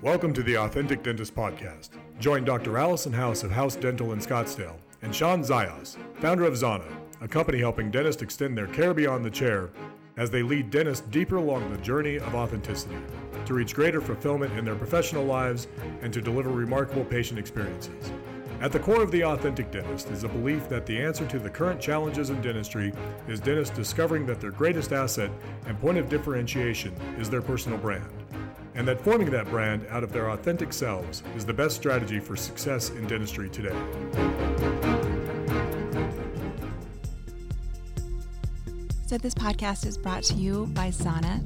Welcome to the Authentic Dentist Podcast. Join Dr. Allison House of House Dental in Scottsdale and Shawn Zajas, founder of Zana, a company helping dentists extend their care beyond the chair as they lead dentists deeper along the journey of authenticity to reach greater fulfillment in their professional lives and to deliver remarkable patient experiences. At the core of the authentic dentist is a belief that the answer to the current challenges in dentistry is dentists discovering that their greatest asset and point of differentiation is their personal brand and that forming that brand out of their authentic selves is the best strategy for success in dentistry today. So, this podcast is brought to you by Zana.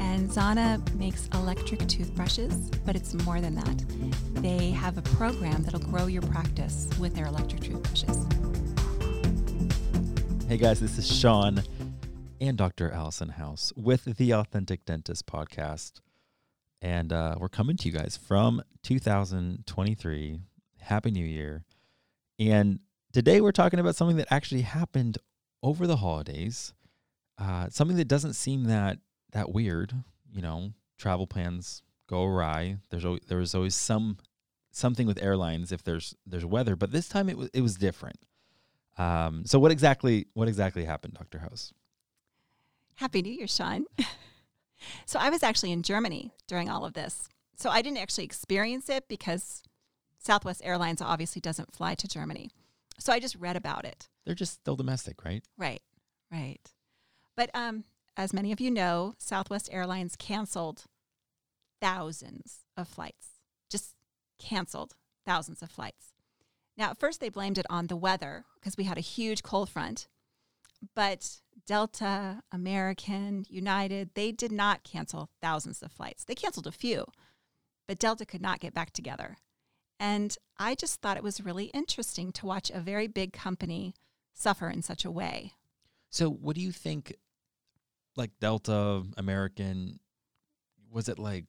And Zana makes electric toothbrushes, but it's more than that. They have a program that'll grow your practice with their electric toothbrushes. Hey guys, this is Shawn and Dr. Allison House with the Authentic Dentist podcast. And uh, we're coming to you guys from 2023. Happy New Year. And today we're talking about something that actually happened over the holidays. Uh, something that doesn't seem that that weird. You know, travel plans go awry. There's always, there was always some something with airlines if there's there's weather, but this time it was it was different. Um, so what exactly what exactly happened, Doctor House? Happy New Year, Shawn. So I was actually in Germany during all of this. So I didn't actually experience it because Southwest Airlines obviously doesn't fly to Germany. So I just read about it. They're just still domestic, right? Right, right. But um, as many of you know, Southwest Airlines canceled thousands of flights, just canceled thousands of flights. Now, at first, they blamed it on the weather because we had a huge cold front. But Delta, American, United, they did not cancel thousands of flights. They canceled a few, but Delta could not get back together. And I just thought it was really interesting to watch a very big company suffer in such a way. So, what do you think, like Delta, American, was it like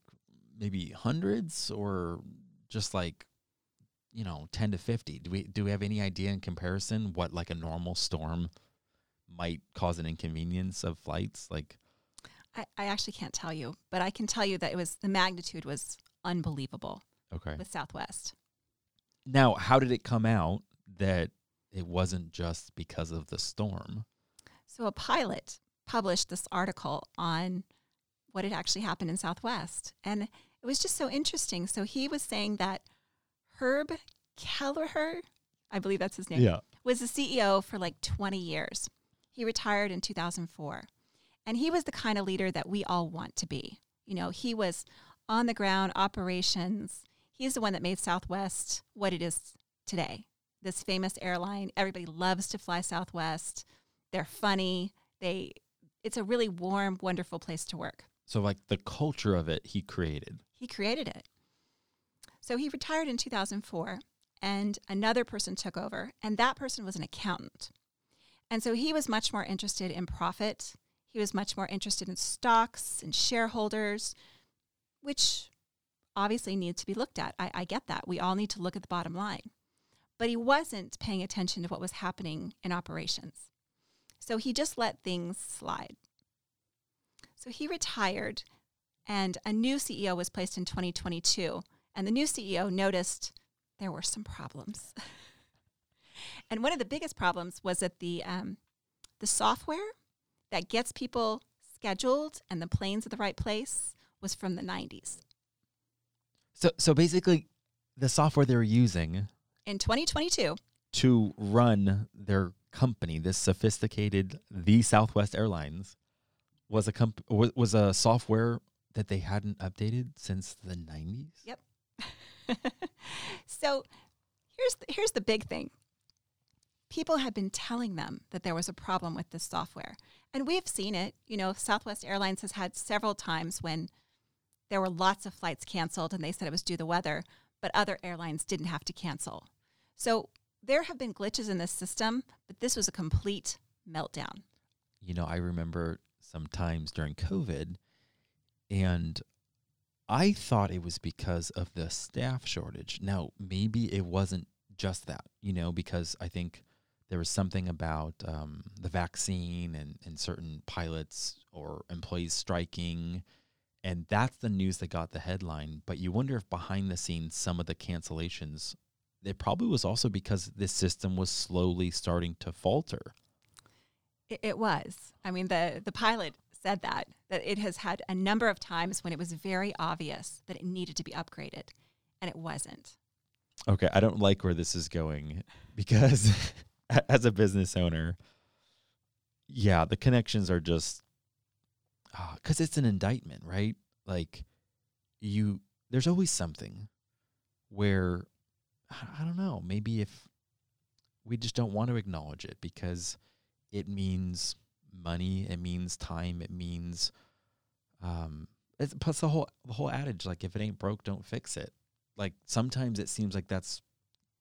maybe hundreds or just like, you know, 10 to 50? Do we, do we have any idea in comparison what like a normal storm might cause an inconvenience of flights? Like, I, I actually can't tell you, but I can tell you that it was the magnitude was unbelievable. Okay. With Southwest. Now, how did it come out that it wasn't just because of the storm? So, a pilot published this article on what had actually happened in Southwest. And it was just so interesting. So, he was saying that Herb Kelleher, I believe that's his name, yeah. was the CEO for like 20 years. He retired in 2004. And he was the kind of leader that we all want to be. You know, he was on the ground operations. He's the one that made Southwest what it is today. This famous airline. Everybody loves to fly Southwest. They're funny. They it's a really warm, wonderful place to work. So like the culture of it he created. He created it. So he retired in 2004 and another person took over and that person was an accountant. And so he was much more interested in profit. He was much more interested in stocks and shareholders, which obviously needs to be looked at. I, I, get that. We all need to look at the bottom line. But he wasn't paying attention to what was happening in operations. So he just let things slide. So he retired, and a new CEO was placed in 2022. And the new CEO noticed there were some problems. And one of the biggest problems was that the um, the software that gets people scheduled and the planes at the right place was from the 90s. So so basically the software they were using in 2022 to run their company, this sophisticated the Southwest Airlines was a comp- was a software that they hadn't updated since the 90s. Yep. so here's the, here's the big thing people had been telling them that there was a problem with this software. And we've seen it. You know, Southwest Airlines has had several times when there were lots of flights canceled and they said it was due to the weather, but other airlines didn't have to cancel. So there have been glitches in this system, but this was a complete meltdown. You know, I remember some times during COVID and I thought it was because of the staff shortage. Now, maybe it wasn't just that, you know, because I think there was something about um, the vaccine and, and certain pilots or employees striking And that's the news that got the headline. But you wonder if behind the scenes, some of the cancellations, it probably was also because this system was slowly starting to falter. It, it was. I mean, the the pilot said that that it has had a number of times when it was very obvious that it needed to be upgraded, and it wasn't. Okay, I don't like where this is going because as a business owner, yeah, the connections are just because it's an indictment, right? Like you, there's always something where I don't know, maybe if we just don't want to acknowledge it because it means money, it means time, it means um it's plus the whole the whole adage like if it ain't broke don't fix it. Like sometimes it seems like that's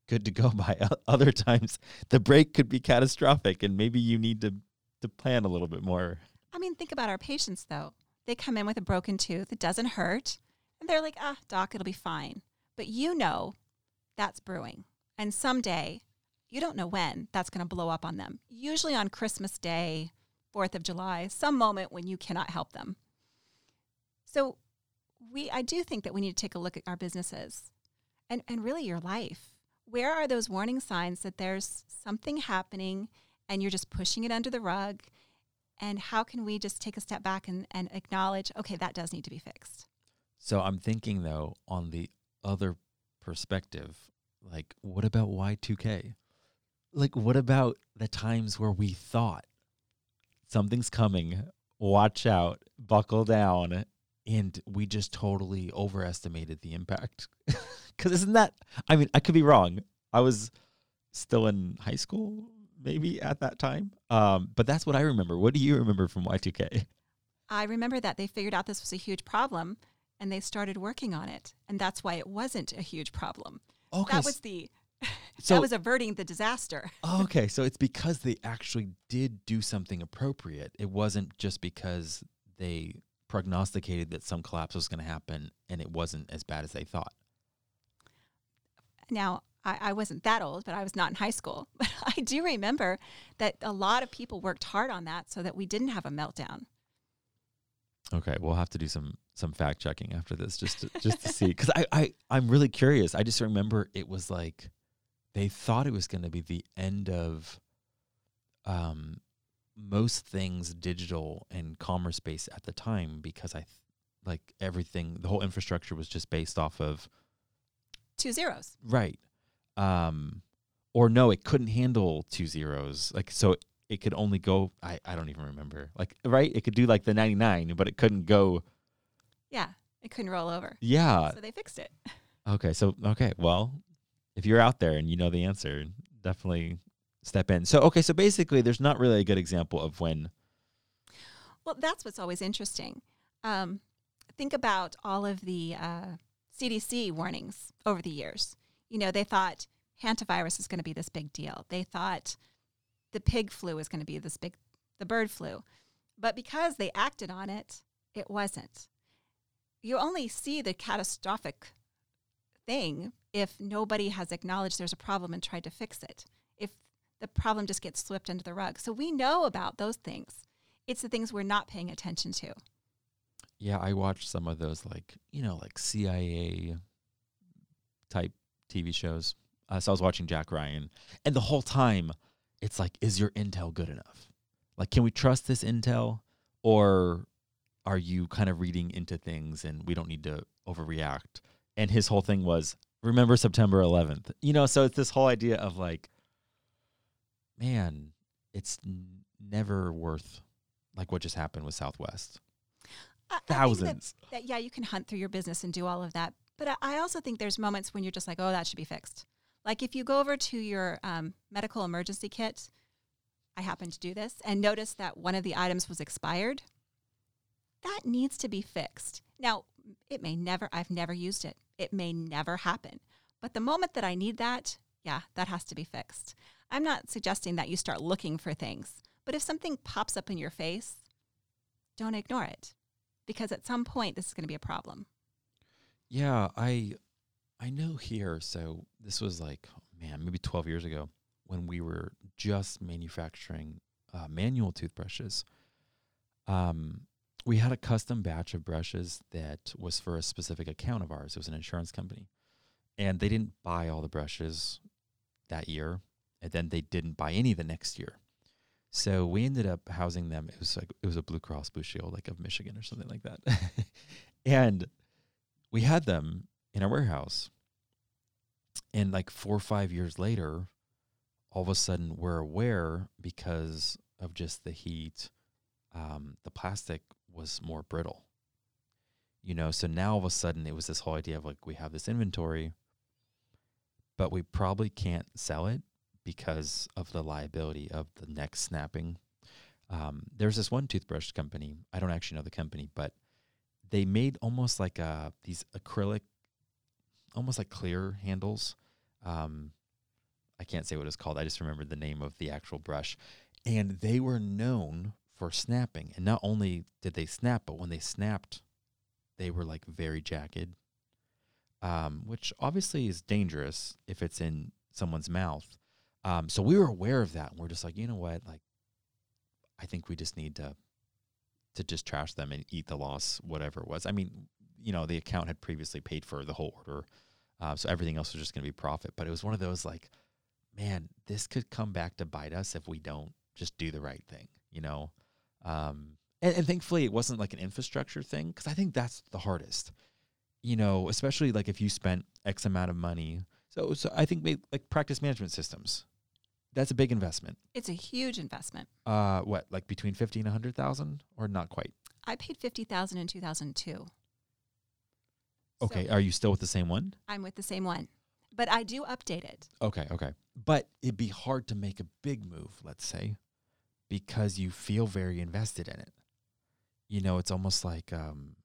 good to go by. Other times the break could be catastrophic and maybe you need to to plan a little bit more. I mean, think about our patients though. They come in with a broken tooth, it doesn't hurt, and they're like, "Ah, doc, it'll be fine." But you know that's brewing. And someday, you don't know when, that's going to blow up on them. Usually on Christmas Day, 4th of July, some moment when you cannot help them. So we I do think that we need to take a look at our businesses and, and really your life. Where are those warning signs that there's something happening and you're just pushing it under the rug? And how can we just take a step back and, and acknowledge, okay, that does need to be fixed? So I'm thinking though, on the other perspective, like what about Y2K? Like what about the times where we thought something's coming, watch out, buckle down, and we just totally overestimated the impact. Cuz isn't that I mean, I could be wrong. I was still in high school maybe at that time. Um, but that's what I remember. What do you remember from Y2K? I remember that they figured out this was a huge problem and they started working on it. And that's why it wasn't a huge problem. Okay. That was the so that was averting the disaster. okay, so it's because they actually did do something appropriate. It wasn't just because they prognosticated that some collapse was going to happen and it wasn't as bad as they thought. Now, I, I wasn't that old, but I was not in high school. But I do remember that a lot of people worked hard on that so that we didn't have a meltdown. Okay, we'll have to do some some fact checking after this just to, just to see because I, I I'm really curious. I just remember it was like they thought it was going to be the end of um most things digital and commerce based at the time because I th- like everything the whole infrastructure was just based off of two zeros. Right. Um or no, it couldn't handle two zeros. Like so it could only go I, I don't even remember. Like right? It could do like the 99, but it couldn't go Yeah, it couldn't roll over. Yeah. So they fixed it. Okay, so okay, well, if you're out there and you know the answer, definitely step in. So okay, so basically there's not really a good example of when Well, that's what's always interesting. Um, think about all of the uh, CDC warnings over the years. You know, they thought hantavirus is going to be this big deal. They thought the pig flu is going to be this big, the bird flu. But because they acted on it, it wasn't. You only see the catastrophic thing if nobody has acknowledged there's a problem and tried to fix it. The problem just gets swept under the rug. So we know about those things. It's the things we're not paying attention to. Yeah, I watched some of those like, you know, like CIA type TV shows. Uh, so I was watching Jack Ryan and the whole time it's like is your intel good enough? Like can we trust this intel or are you kind of reading into things and we don't need to overreact? And his whole thing was remember September 11th. You know, so it's this whole idea of like man, it's n- never worth like what just happened with Southwest. I- I Thousands. that, that, yeah, you can hunt through your business and do all of that. But I, I also think there's moments when you're just like, oh, that should be fixed. Like if you go over to your um, medical emergency kit, I happen to do this, and notice that one of the items was expired, that needs to be fixed. Now, it may never, I've never used it. It may never happen. But the moment that I need that, yeah, that has to be fixed. I'm not suggesting that you start looking for things, but if something pops up in your face, don't ignore it because at some point this is going to be a problem. Yeah, I I know here. So this was like, oh, man, maybe 12 years ago when we were just manufacturing uh, manual toothbrushes. Um, we had a custom batch of brushes that was for a specific account of ours. It was an insurance company. And they didn't buy all the brushes that year. And then they didn't buy any the next year. So we ended up housing them. It was like it was a Blue Cross Blue Shield, like of Michigan or something like that. and we had them in our warehouse. And like four or five years later, all of a sudden we're aware because of just the heat, um, the plastic was more brittle. You know, so now all of a sudden it was this whole idea of like we have this inventory, but we probably can't sell it because of the liability of the neck snapping. Um, there's this one toothbrush company. I don't actually know the company, but they made almost like a, these acrylic, almost like clear handles. Um, I can't say what it's called. I just remember the name of the actual brush. And they were known for snapping. And not only did they snap, but when they snapped, they were like very jagged, um, which obviously is dangerous if it's in someone's mouth. Um, so we were aware of that, and we're just like, you know what, like, I think we just need to to just trash them and eat the loss, whatever it was. I mean, you know, the account had previously paid for the whole order, uh, so everything else was just going to be profit. But it was one of those like, man, this could come back to bite us if we don't just do the right thing, you know. Um, and, and thankfully, it wasn't like an infrastructure thing because I think that's the hardest, you know, especially like if you spent X amount of money. So, so I think maybe like practice management systems. That's a big investment. It's a huge investment. Uh, what like between fifty and a hundred thousand, or not quite? I paid fifty thousand in two thousand two. Okay, are you still with the same one? I'm with the same one, but I do update it. Okay, okay. But it'd be hard to make a big move, let's say, because you feel very invested in it. You know, it's almost like um,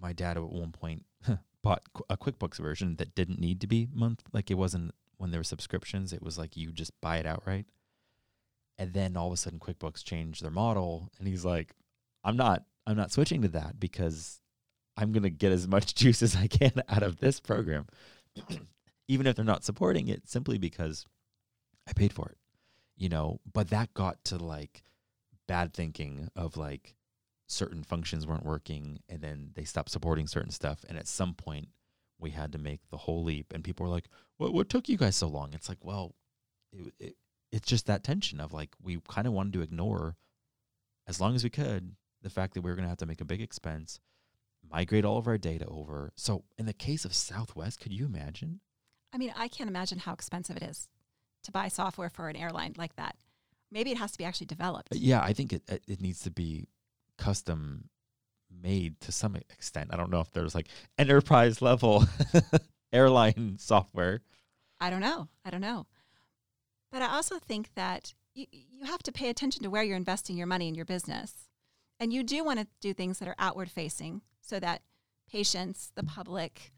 my dad at one point bought a QuickBooks version that didn't need to be month, like it wasn't when there were subscriptions. It was like you just buy it outright. And then all of a sudden, QuickBooks changed their model, and he's like, "I'm not, I'm not switching to that because I'm gonna get as much juice as I can out of this program, even if they're not supporting it, simply because I paid for it." you know, but that got to like bad thinking of like certain functions weren't working and then they stopped supporting certain stuff. And at some point we had to make the whole leap and people were like, what, what took you guys so long? It's like, well, it, it, it's just that tension of like, we kind of wanted to ignore as long as we could the fact that we were going to have to make a big expense, migrate all of our data over. So in the case of Southwest, could you imagine? I mean, I can't imagine how expensive it is to buy software for an airline like that. Maybe it has to be actually developed. Yeah, I think it it it needs to be custom made to some extent. I don't know if there's like enterprise level airline software. I don't know. I don't know. But I also think that you, you have to pay attention to where you're investing your money in your business. And you do want to do things that are outward facing so that patients, the public,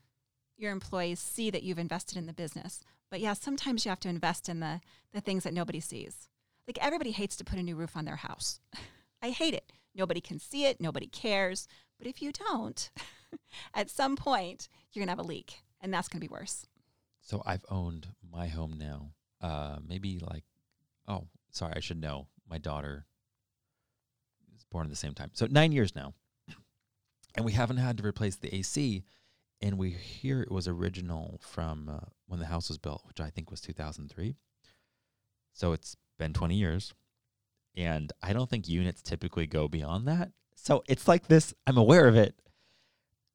your employees see that you've invested in the business. But yeah, sometimes you have to invest in the, the things that nobody sees. Like everybody hates to put a new roof on their house. I hate it. Nobody can see it, nobody cares. But if you don't, at some point, you're going to have a leak, and that's going to be worse. So I've owned my home now. Uh, maybe like, oh, sorry, I should know. My daughter was born at the same time. So nine years now. And we haven't had to replace the AC. And we hear it was original from uh, when the house was built, which I think was 2003. So it's been 20 years. And I don't think units typically go beyond that. So it's like this, I'm aware of it.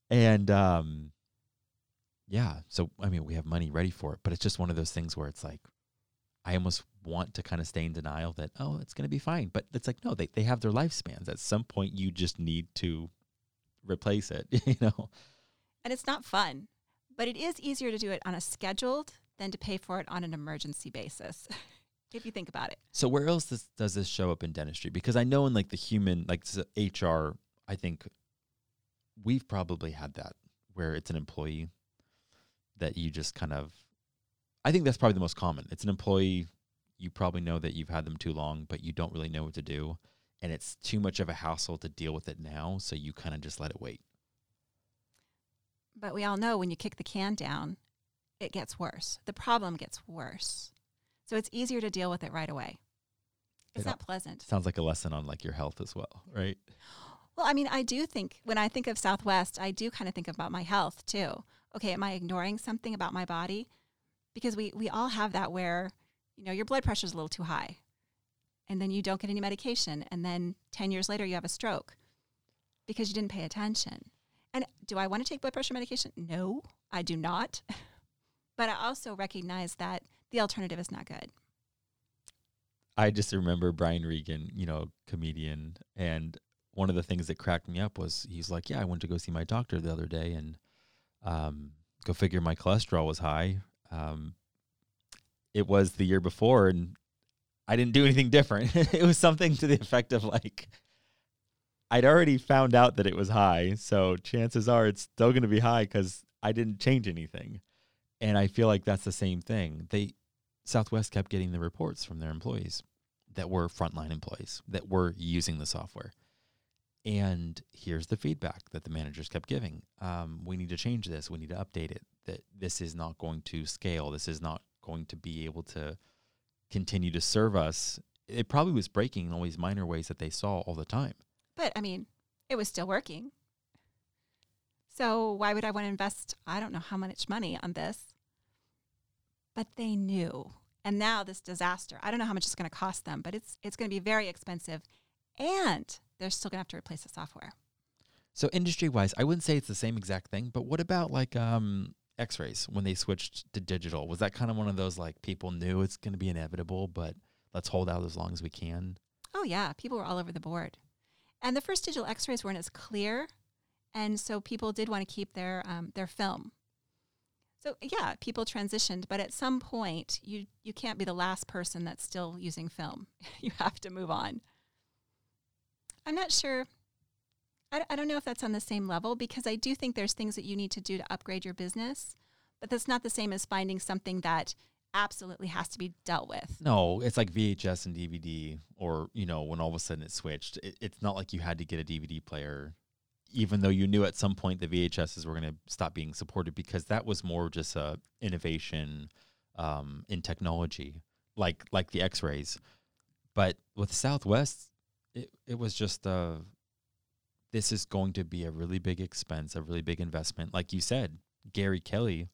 And um, yeah, so I mean, we have money ready for it, but it's just one of those things where it's like, I almost want to kind of stay in denial that, oh, it's going to be fine. But it's like, no, they, they have their lifespans. At some point, you just need to replace it, you know? And it's not fun, but it is easier to do it on a scheduled than to pay for it on an emergency basis. if you think about it. So where else does, does this show up in dentistry? Because I know in like the human, like HR, I think we've probably had that where it's an employee that you just kind of, I think that's probably the most common. It's an employee, you probably know that you've had them too long, but you don't really know what to do. And it's too much of a hassle to deal with it now. So you kind of just let it wait. But we all know when you kick the can down, it gets worse. The problem gets worse. So it's easier to deal with it right away. It's It not pleasant. Sounds like a lesson on like your health as well, right? Well, I mean, I do think when I think of Southwest, I do kind of think about my health too. Okay, am I ignoring something about my body? Because we we all have that where, you know, your blood pressure is a little too high. And then you don't get any medication and then 10 years later you have a stroke because you didn't pay attention. And do I want to take blood pressure medication? No, I do not. but I also recognize that the alternative is not good. I just remember Brian Regan, you know, comedian, and one of the things that cracked me up was he's like, "Yeah, I went to go see my doctor the other day, and um, go figure, my cholesterol was high. Um, it was the year before, and I didn't do anything different. it was something to the effect of like, I'd already found out that it was high, so chances are it's still going to be high because I didn't change anything. And I feel like that's the same thing. They Southwest kept getting the reports from their employees that were frontline employees that were using the software. And here's the feedback that the managers kept giving. Um, we need to change this. We need to update it. That this is not going to scale. This is not going to be able to continue to serve us. It probably was breaking in all these minor ways that they saw all the time. But I mean, it was still working. So why would I want to invest, I don't know how much money on this? But they knew. And now this disaster, I don't know how much it's going to cost them, but it's it's going to be very expensive and they're still going to have to replace the software. So industry wise, I wouldn't say it's the same exact thing, but what about like um x-rays when they switched to digital? Was that kind of one of those like people knew it's going to be inevitable, but let's hold out as long as we can? Oh yeah, people were all over the board. And the first digital x-rays weren't as clear and so people did want to keep their um, their film. So yeah, people transitioned, but at some point, you you can't be the last person that's still using film. you have to move on. I'm not sure. I, I don't know if that's on the same level because I do think there's things that you need to do to upgrade your business, but that's not the same as finding something that absolutely has to be dealt with. No, it's like VHS and DVD, or you know, when all of a sudden it switched. It, it's not like you had to get a DVD player even though you knew at some point the VHSs were going to stop being supported because that was more just a innovation um, in technology, like like the X-rays. But with Southwest, it it was just uh, this is going to be a really big expense, a really big investment. Like you said, Gary Kelly,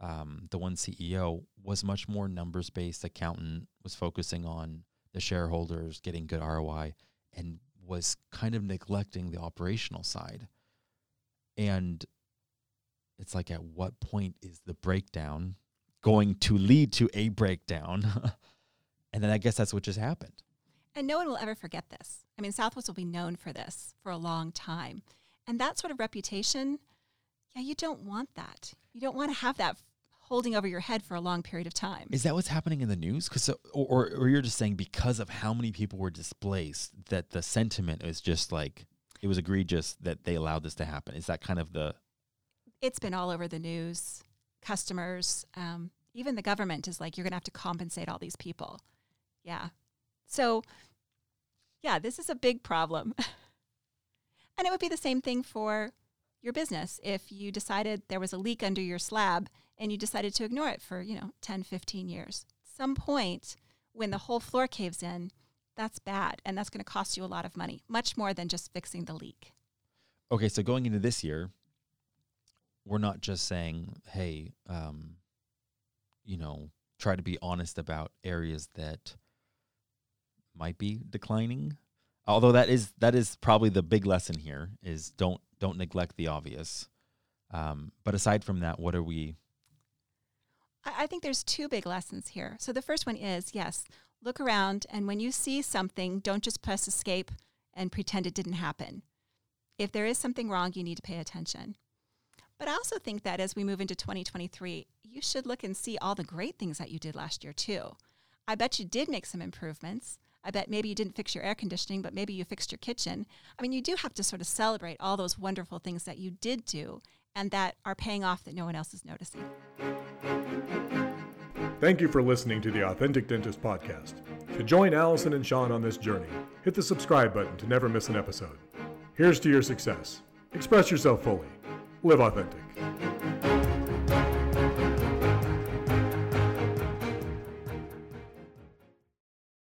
um, the one CEO, was much more numbers based accountant, was focusing on the shareholders getting good ROI, and was kind of neglecting the operational side. And it's like, at what point is the breakdown going to lead to a breakdown? and then I guess that's what just happened. And no one will ever forget this. I mean, Southwest will be known for this for a long time. And that sort of reputation, yeah, you don't want that. You don't want to have that holding over your head for a long period of time. Is that what's happening in the news? Because, or, or you're just saying because of how many people were displaced, that the sentiment is just like it was egregious that they allowed this to happen. Is that kind of the? It's been all over the news. Customers, um, even the government is like, you're going to have to compensate all these people. Yeah. So, yeah, this is a big problem. and it would be the same thing for your business if you decided there was a leak under your slab and you decided to ignore it for, you know, 10, 15 years. Some point when the whole floor caves in, that's bad and that's going to cost you a lot of money, much more than just fixing the leak. Okay, so going into this year, we're not just saying, "Hey, um, you know, try to be honest about areas that might be declining." Although that is that is probably the big lesson here is don't don't neglect the obvious. Um, but aside from that, what are we I think there's two big lessons here. So the first one is yes, look around, and when you see something, don't just press escape and pretend it didn't happen. If there is something wrong, you need to pay attention. But I also think that as we move into 2023, you should look and see all the great things that you did last year, too. I bet you did make some improvements. I bet maybe you didn't fix your air conditioning, but maybe you fixed your kitchen. I mean, you do have to sort of celebrate all those wonderful things that you did do and that are paying off that no one else is noticing. Thank you for listening to the Authentic Dentist Podcast. To join Allison and Shawn on this journey, hit the subscribe button to never miss an episode. Here's to your success. Express yourself fully. Live authentic.